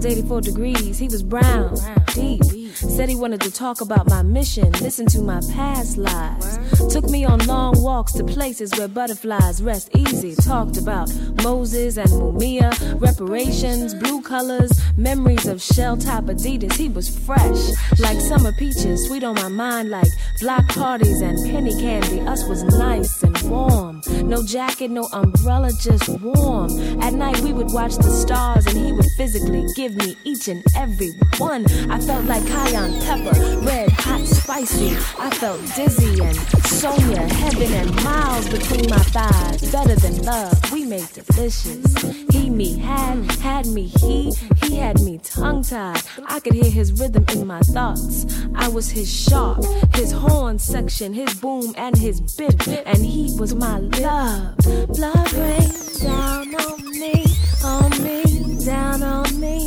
clouds, 84 degrees. He was brown, deep. Said he wanted to talk about my mission, listen to my past lives. Took me on long walks to places where butterflies rest easy. Talked about Moses and Mumia, reparations, blue colors, memories of shell top Adidas. He was fresh, like summer peaches, sweet on my mind, like block parties and penny candy. Us was nice and warm. No jacket, no umbrella, just warm. At night we would watch the stars and he would physically give me each and every one. I felt like cayenne pepper, red, hot, spicy. I felt dizzy and Sonia, heaven and miles between my thighs. Better than love, we made delicious. He, me, had, had me, he, he had me tongue tied. I could hear his rhythm in my thoughts. I was his sharp, his horn section, his boom and his bit, and he was my love. Blood rain down on me, on me, down on me.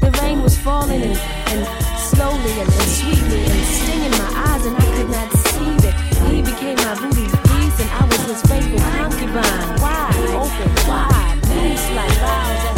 The rain was falling and, and slowly and, and sweetly and stinging my eyes, and I could not see that he became my booty priest, and I was his faithful concubine. Wide open, wide, loose like vows.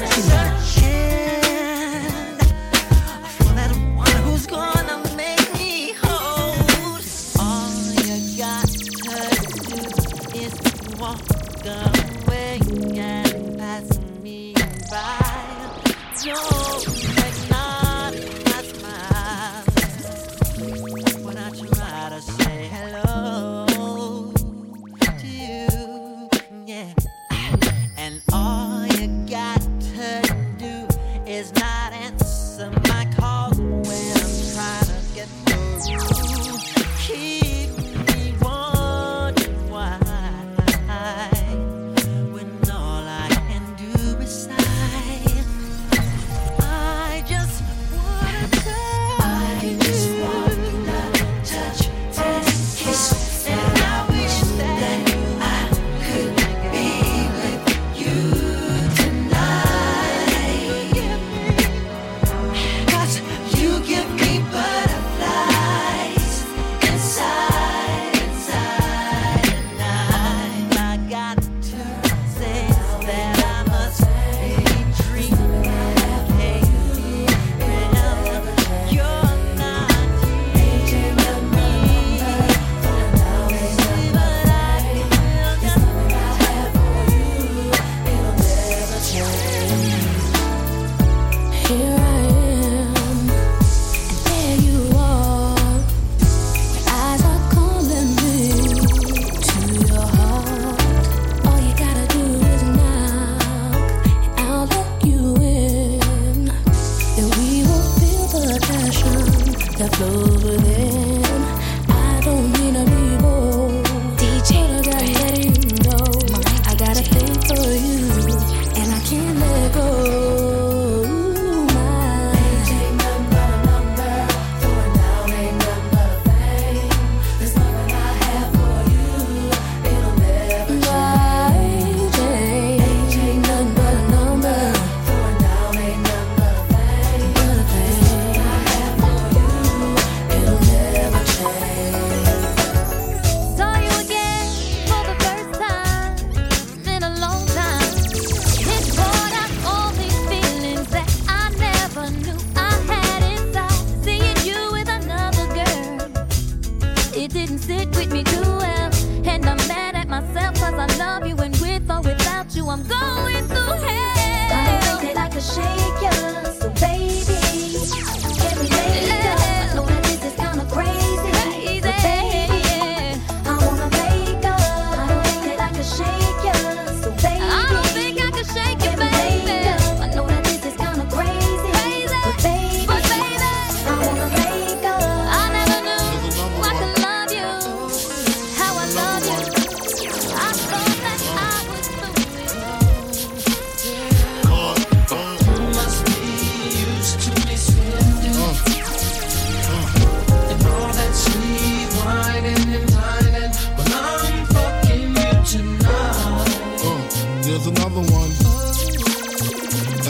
Listen.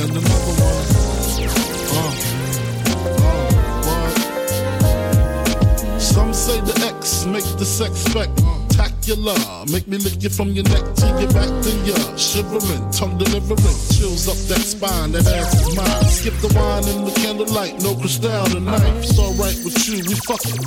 and another one. Uh, uh, what? Some say the X make the sex spec. Uh you from your neck to your back to your shivering, tongue delivering, chills up that spine. That ass is mine. Skip the wine and the candlelight, no crystal tonight. It's alright with you, we fucking.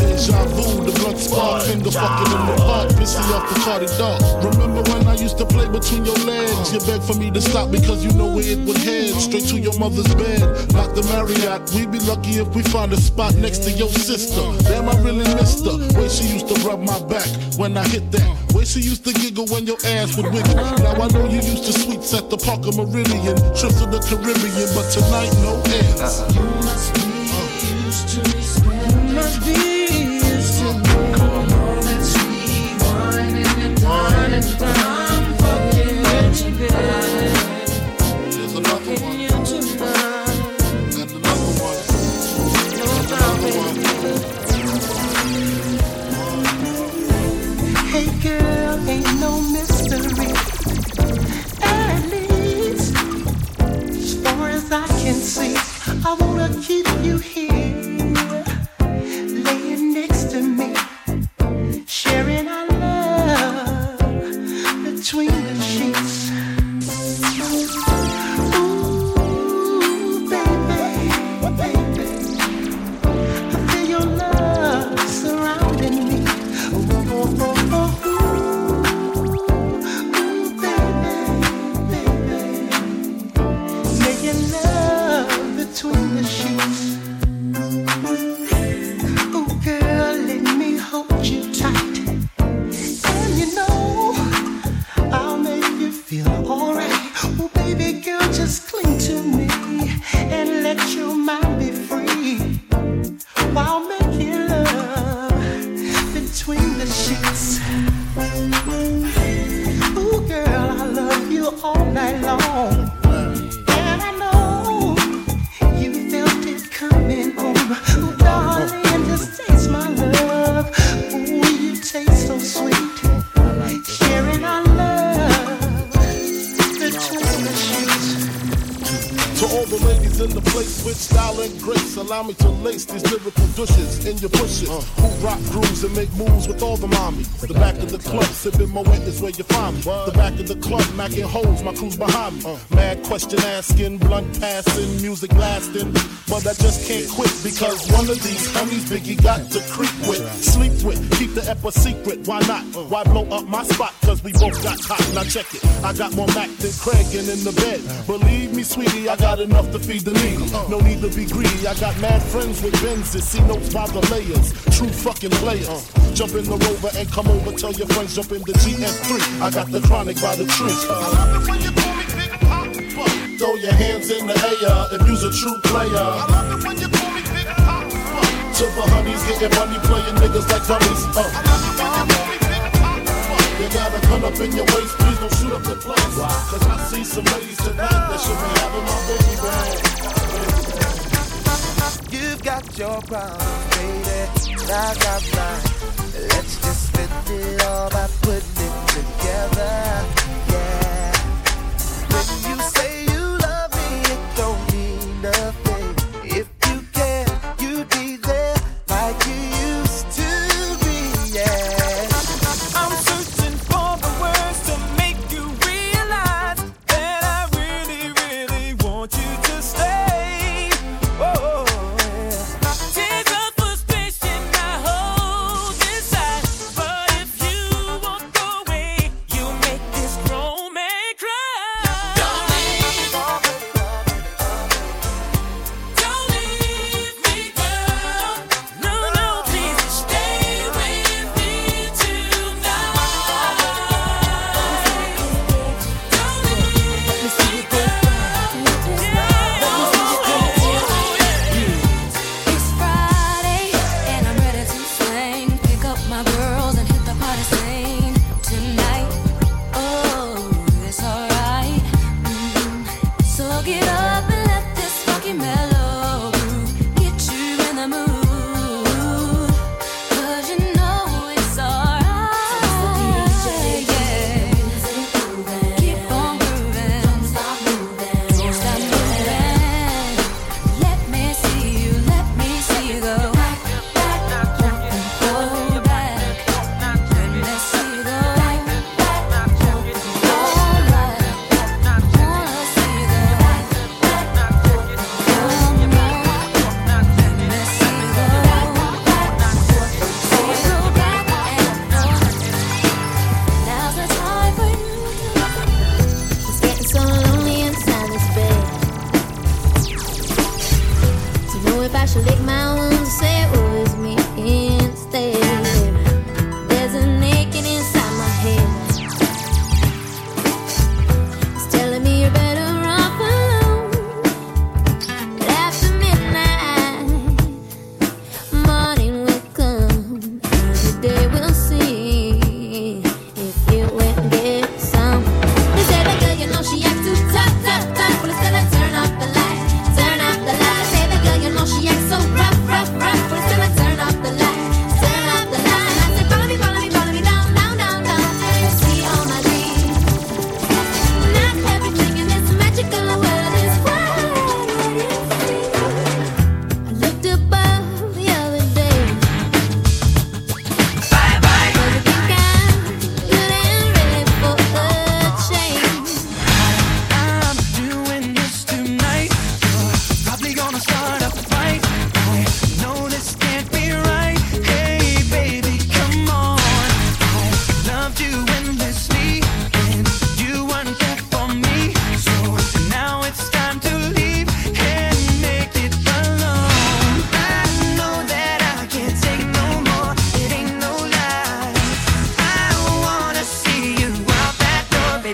Deja vu, the blunt spark, finger fucking in the park, pissy off the party dog. Remember when I used to play between your legs? You begged for me to stop because you know where it would head. Straight to your mother's bed, not the Marriott. We'd be lucky if we find a spot next to your sister. Damn, I really missed her. Way she used to rub my back when I hit that. Way she used to giggle when your ass would wiggle. Now I know you used to sweets at the Parker Meridien, trips to the Caribbean, but tonight no ends. You must be used to me. You must be used to me. All that sweet wine and wine and I'm is where you find me. The back of the club, macking holes, my crew's behind me. Uh. Mad question asking, blunt passing, music lasting. But I just can't quit because one of these homies Biggie got to creep with, sleep with, keep the ep a secret. Why not? Uh. Why blow up my spot? Cause we both got hot. Now check it. I got more Mac than Craig and in the bed. Uh. Believe me, sweetie, I got got enough to feed the needy. No need to be greedy. I got mad friends with Benzes, see notes by the layers. True fucking players. Jump in the rover and come over. Tell your friends jump in the GS3. I got the chronic by the tree. I love it when you call me Big Poppa. Throw your hands in the air if you's a true player. I love it when you call me Big Poppa. To the honeys getting money, playing niggas like dummies. Uh. You call me Big Poppa. You gotta come up in your waist, please don't shoot up the place. Cause I see some ladies tonight that should be having my baby. You've got your problems, baby. I got mine. Let's just spend it all by putting it together. Yeah. When you say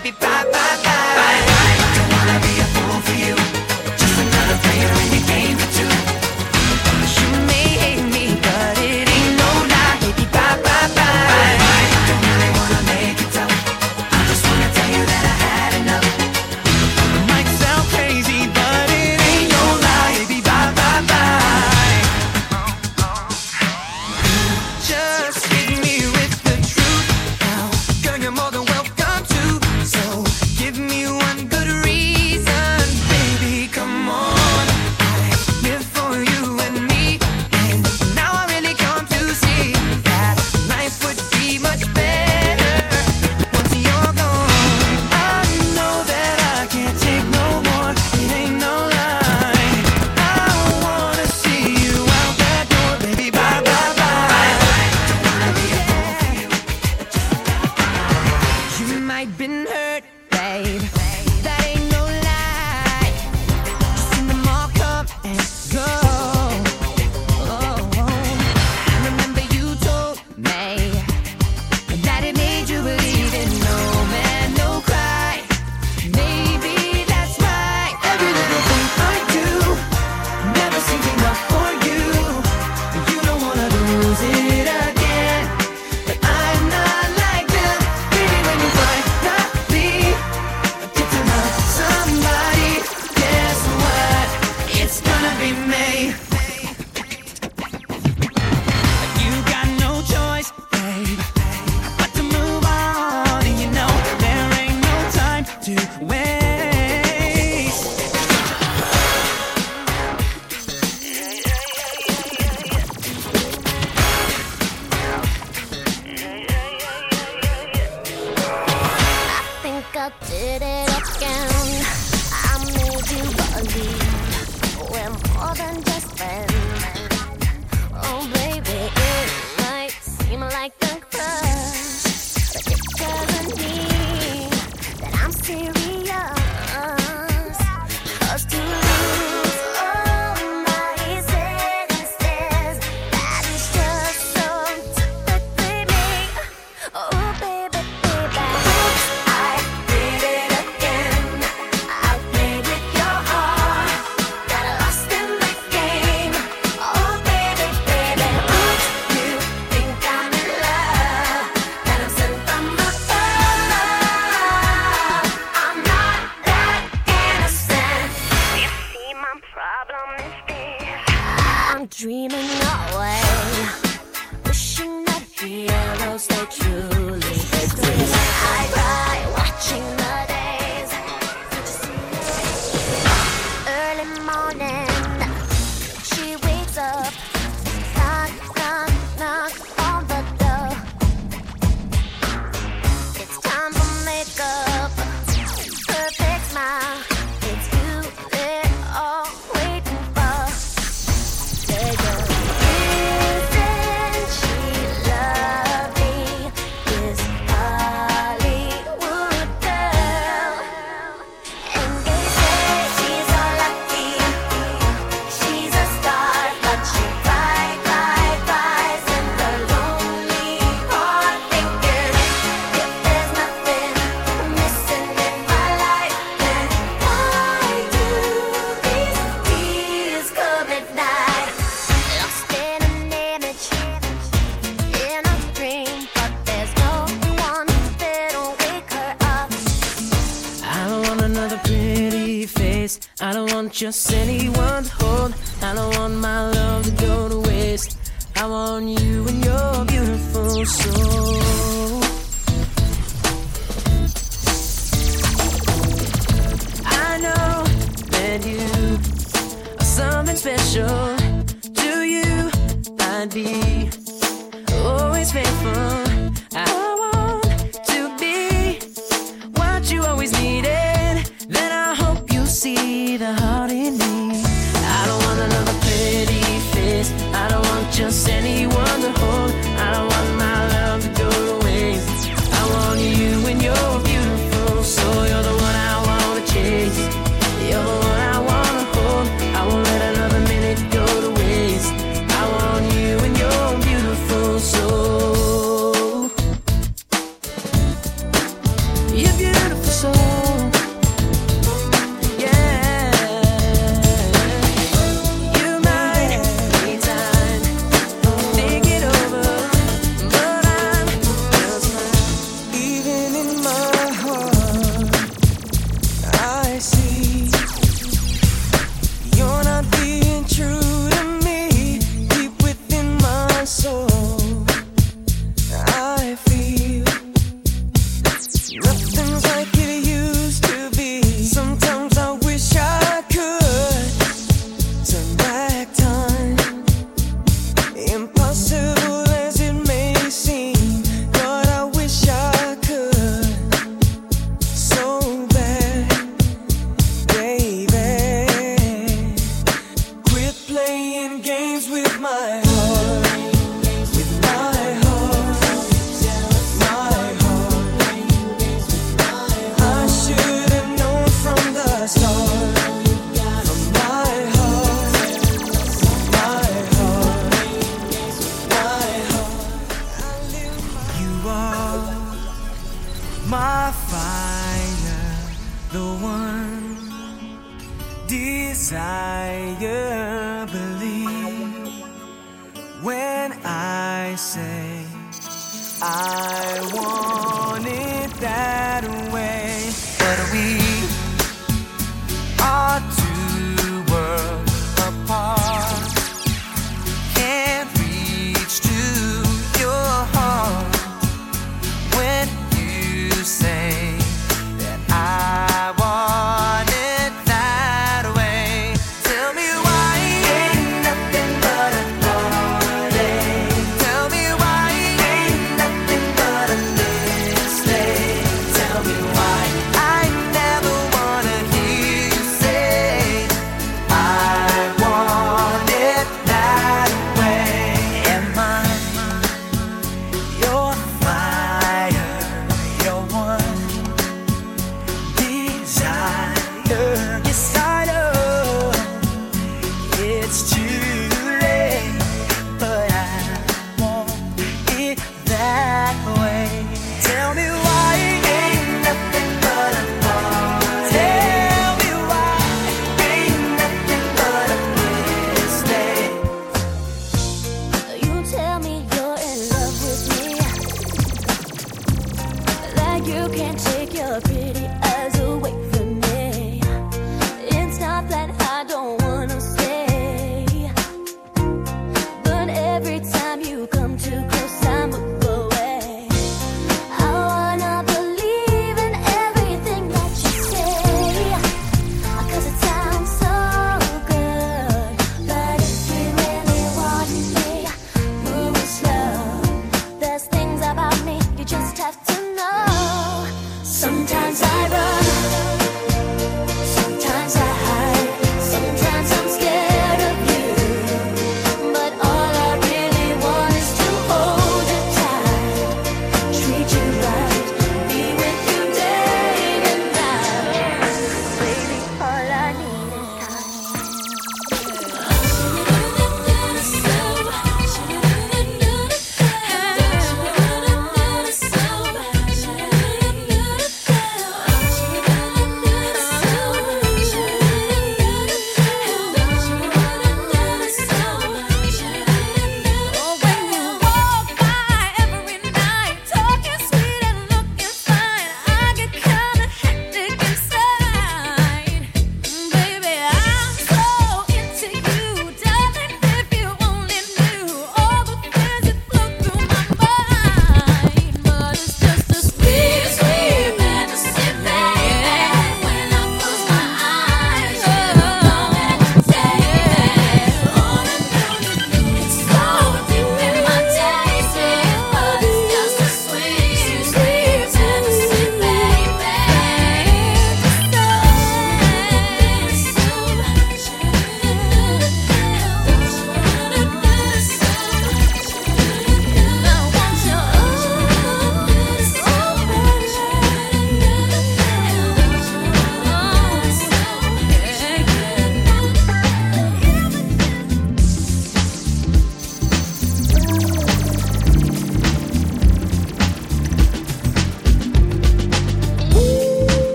baby. Bye.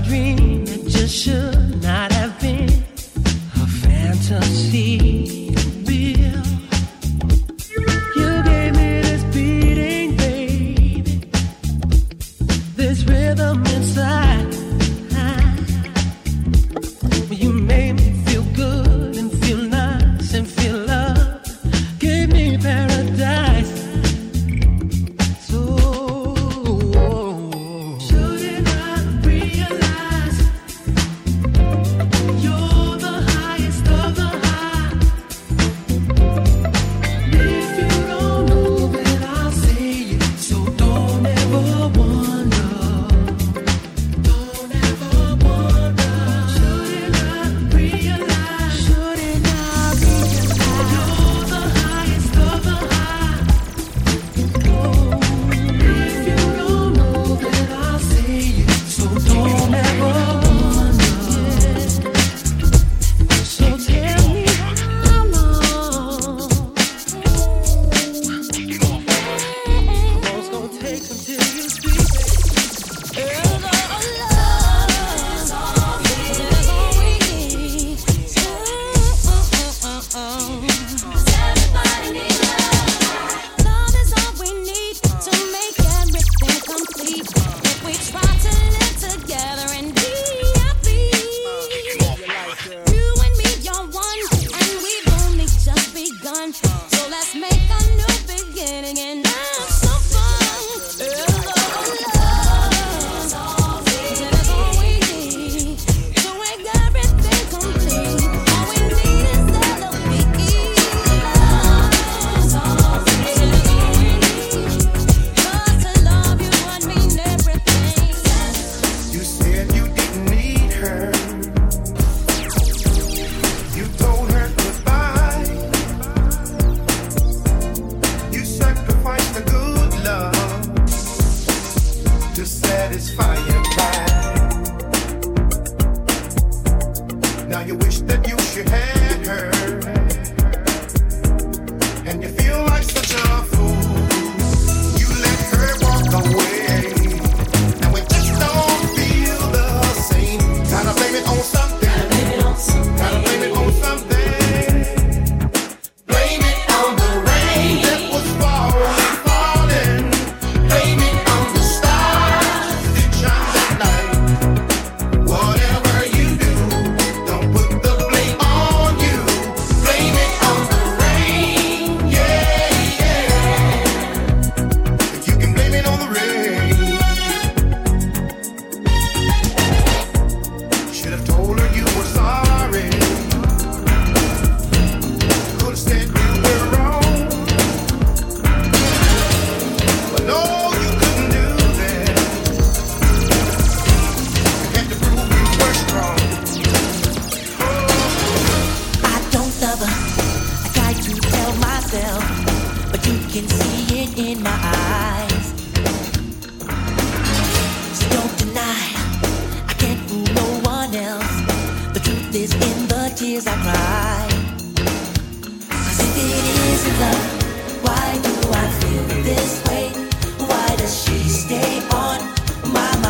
dream, that just should not I told her I'd never fall in love, but now I know better.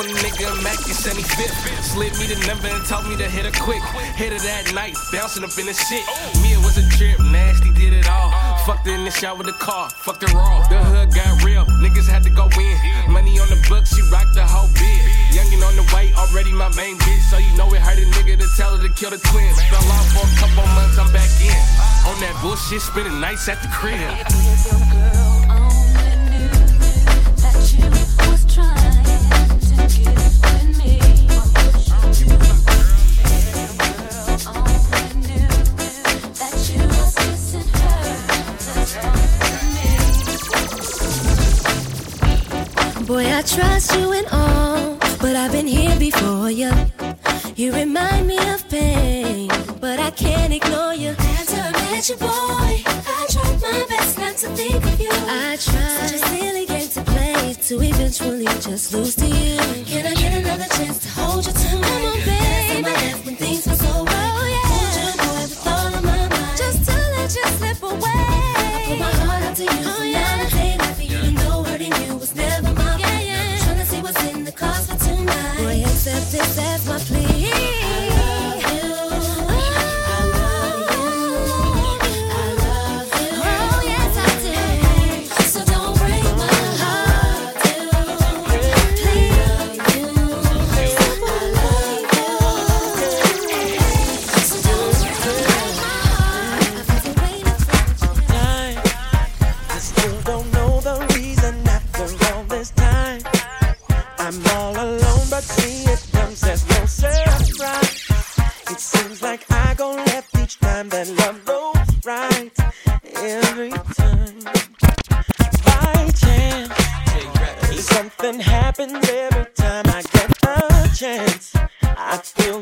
5'6. Brought up on a nigga, Mac in 75th. Slid me the number and told me to hit her quick. Hit her that night, bouncing up in the shit. Me, it was a trip, nasty, did it all. Fucked her in the shower with the car, fucked her raw. The hood got real, niggas had to go in. Money on the books, she rocked the whole bit. Youngin' on the way, already my main bitch. So you know it hurt a nigga to tell her to kill the twins. Fell off for a couple months, I'm back in. On that bullshit, spending nights at the crib. Boy, I trust you and all, but I've been here before you. You remind me of pain, but I can't ignore you. After I met you, boy, I tried my best not to think of you. I tried such a silly game to play to eventually just lose to you. Can I get another chance to hold you tonight? Come on, baby. my left when things were accept this as my plea. Every time. By chance, something happens every time I get a chance. I feel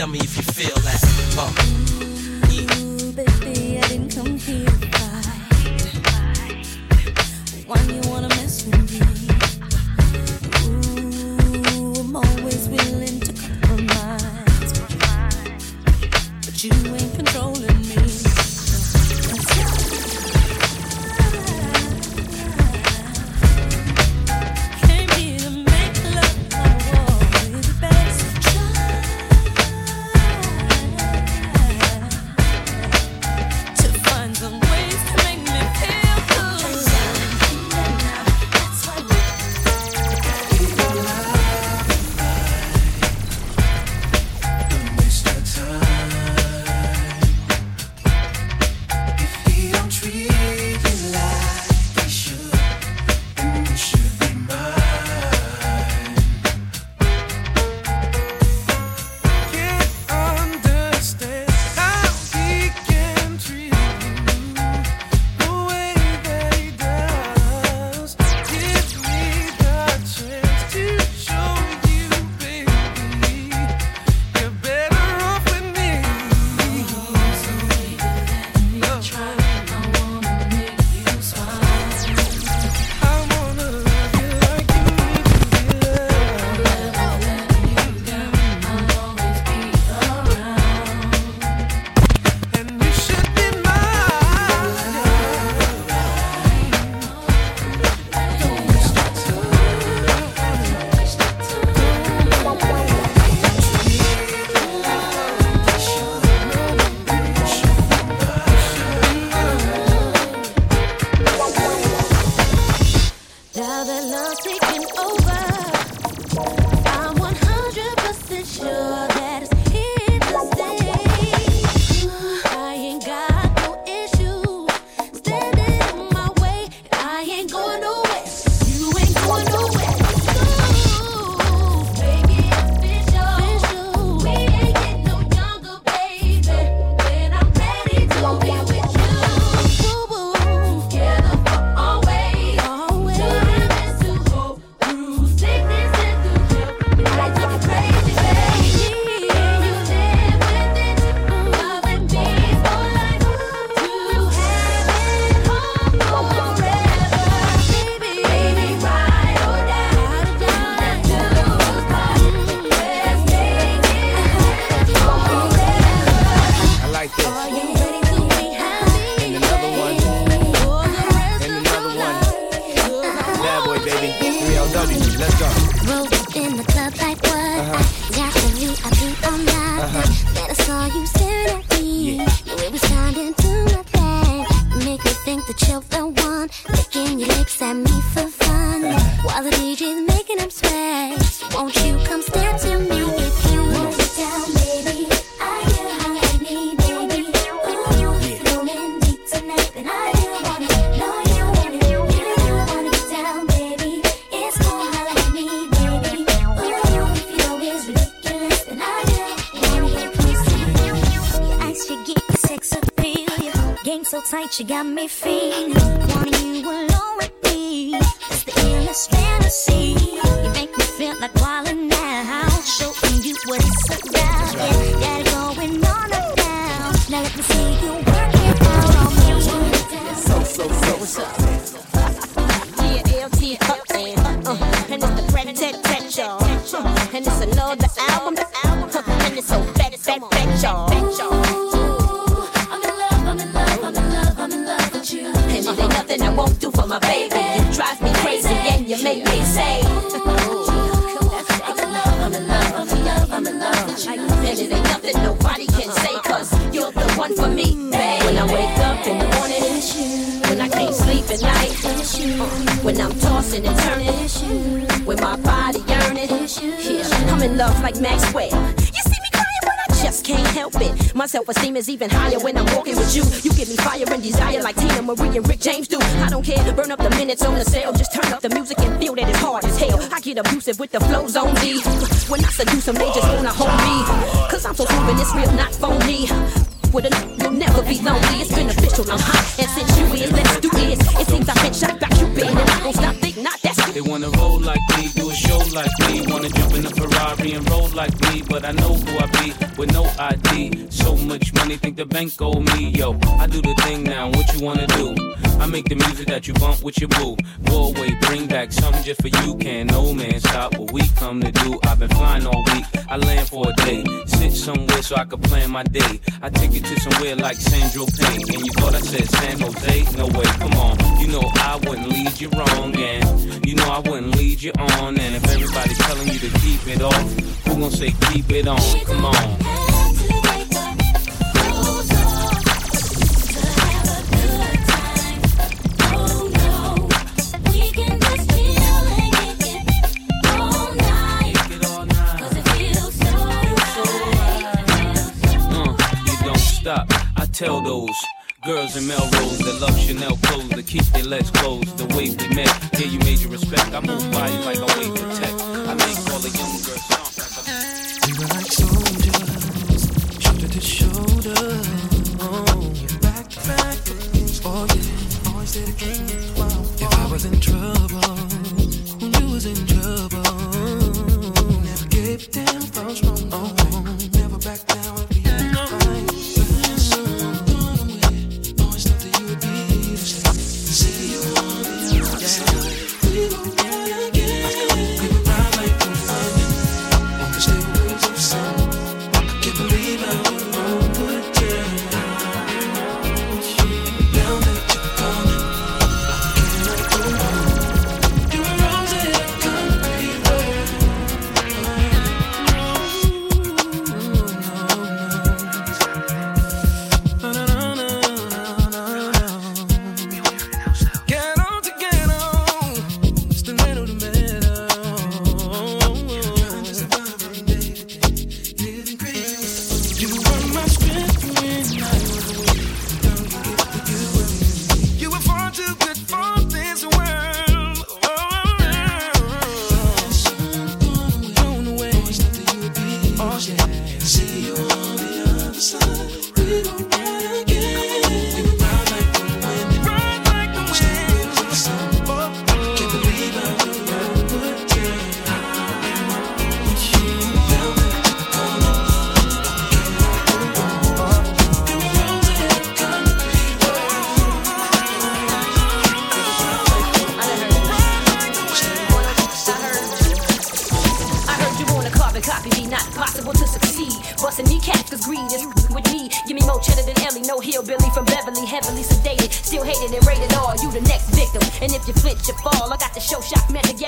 Tell me I'm in love like Maxwell You see me crying, but I just can't help it. My self esteem is even higher when I'm walking with you. You give me fire and desire like Teena Marie and Rick James do. I don't care, burn up the minutes on the cell. Just turn up the music and feel that it's hard as hell. I get abusive with the flows on me. When I seduce them, they just wanna hold me. Cause I'm so and it's real, not phony. With a you'll never be lonely. It's beneficial, I'm hot. And since you is, let's do this. It seems I've been shot back, you and I don't stop, thinking, not, that's They wanna roll like me, do a show like me. Wanna jump in a Ferrari and roll like me. But I know who I be with no ID. So much money, think the bank owe me. Yo, I do the thing now, what you wanna do? I make the music that you bump with your boo. Go away, bring back something just for you. Can't no man stop what we come to do. I've been flying all week, I land for a day. Sit somewhere so I can plan my day. I take it to somewhere like Sandro Payne. And you thought I said San Jose? No way, come on. You know I wouldn't lead you wrong, and you know I wouldn't lead you on. And if everybody's telling you to keep it off, who gon' say keep it on? Come on. Uh, you don't stop. I tell those girls in Melrose that love Chanel clothes that keep their legs closed. The way we met, yeah, you made your respect. I move by you like I wait for tech. I make all the young girls songs. We were like soldiers, shoulder to shoulder. Oh, back to back. Oh yeah, always dedicated. If I was in trouble, when you was in trouble. Never gave a damn I was wrong. Oh,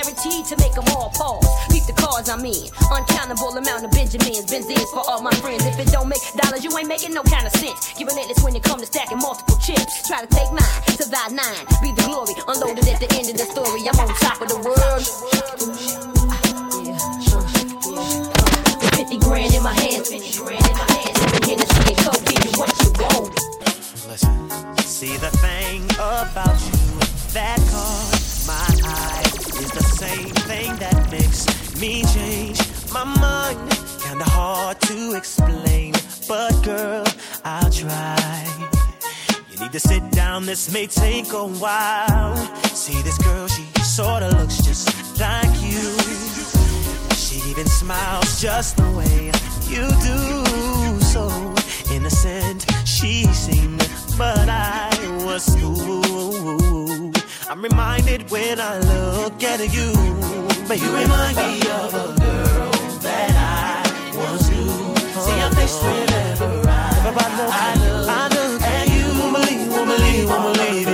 guaranteed to make them all pause. Peep the cars I'm in, uncountable amount of Benjamins, Benzines for all my friends. If it don't make dollars, you ain't making no kind of sense. Giving it this when you come to stacking multiple chips. Try to take mine to thy nine, be the glory. Unloaded at the end of the story, I'm on top of the world. 50 grand in my hands, 50 grand in my hands. And give what you want. Listen, see the thing about you that is the same thing that makes me change my mind. Kinda hard to explain, but girl, I'll try. You need to sit down, this may take a while. See this girl, she sorta looks just like you. She even smiles just the way you do. So innocent she seemed, but I was fooled. I'm reminded when I look at you, but you remind me of a girl that I once knew. See your face whenever I, I look, I look at you. Won't believe, won't believe.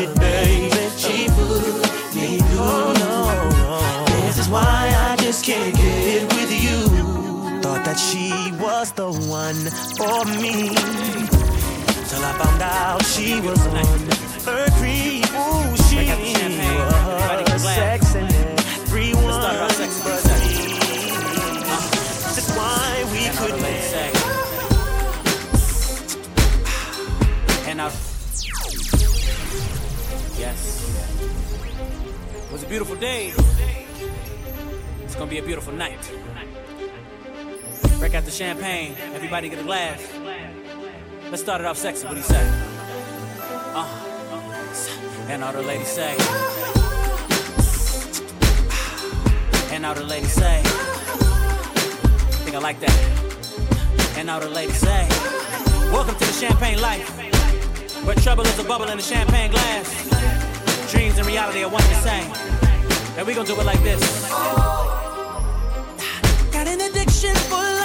She put me through. No. This is why I just can't get with you. Thought that she was the one for me. Till I found out she was one. Third creep, ooh, she was sex and everyone but me. That's why we couldn't say. And I. Yes. It was a beautiful day. It's gonna be a beautiful night. Break out the champagne. Everybody get a glass. Let's start it off sexy. What do you say? Uh. And all the ladies say. And all the ladies say. think I like that. And all the ladies say. Welcome to the champagne life. Where trouble is a bubble in a champagne glass. Dreams and reality are one and the same. And we gonna do it like this. Got an addiction for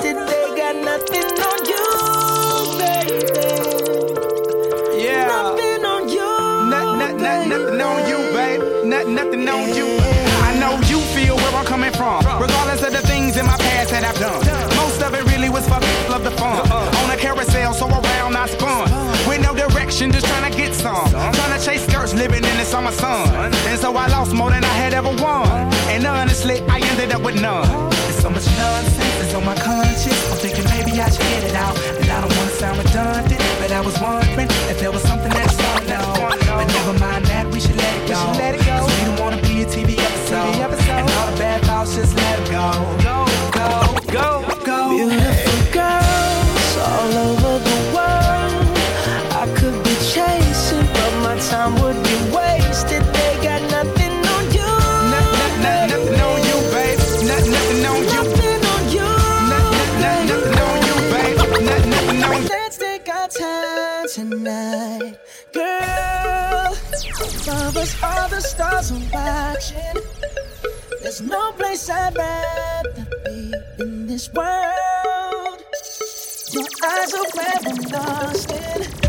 wasted. They got nothing on you, baby. Yeah. Nothing on you. Not, not, not, nothing on you, babe. Not, nothing on you. I know you feel where I'm coming from. Regardless of the things in my past that I've done. Most of it really was for love the fun. On a carousel, so around I spun. With no direction, just trying to get some. Trying to chase skirts, living the summer sun. And so I lost more than I had ever won. And honestly, I ended up with none. There's so much nonsense that's on my conscience. I'm thinking maybe I should get it out. And I don't want to sound redundant, but I was wondering if there was something that's now. But never mind that, we should let it go. Cause we don't want to be a TV episode. And all the bad thoughts, just let it go. Go, go, go, go. Beautiful girls all over the world. I could be chasing, but my time would be tonight, girl. Above us, all the stars are watching. There's no place I'd rather be in this world. Your eyes are where I'm lost in.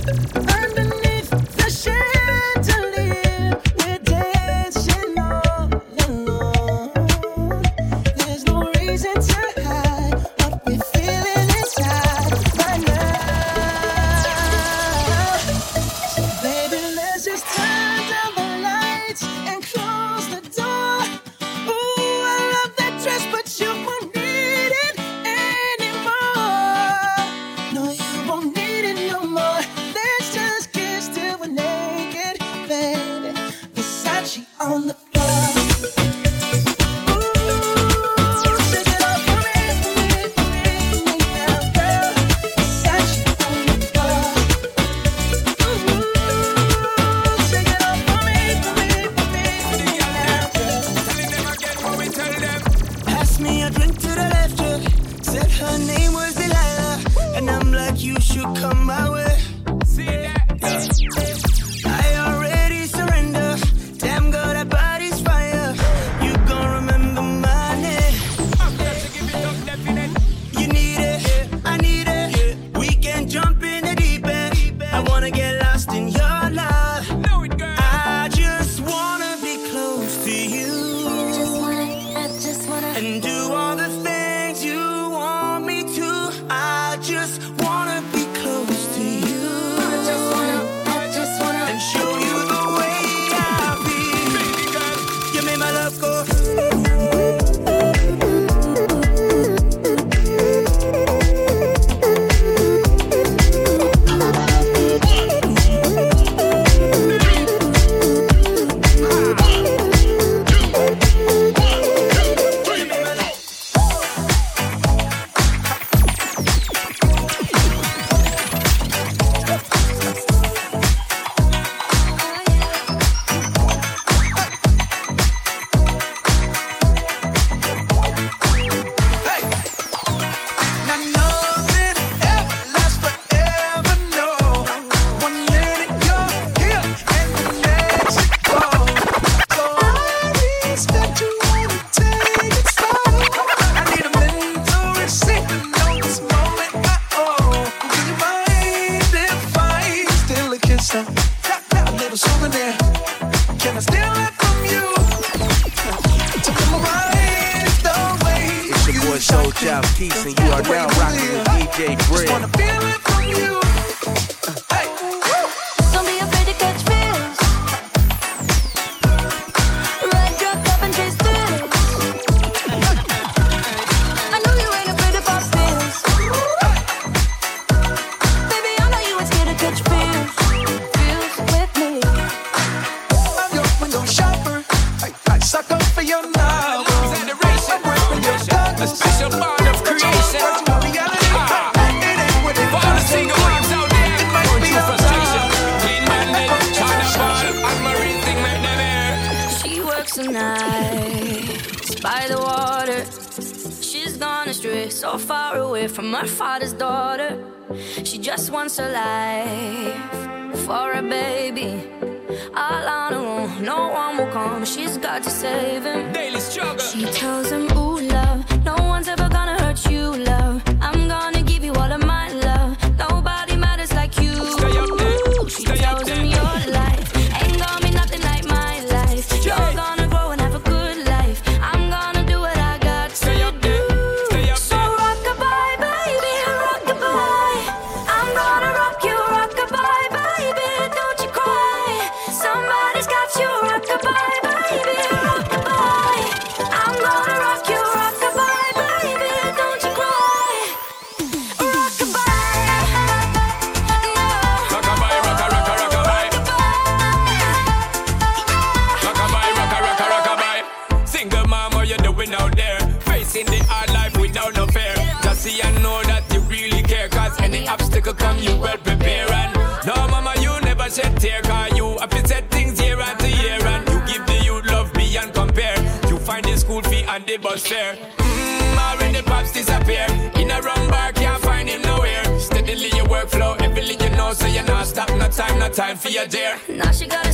bus fare. Mmm, already pops disappear. In a wrong bar, can't find him nowhere. Steadily your workflow, everything you know, so you're not stop. No time, no time for your dear. Now she got a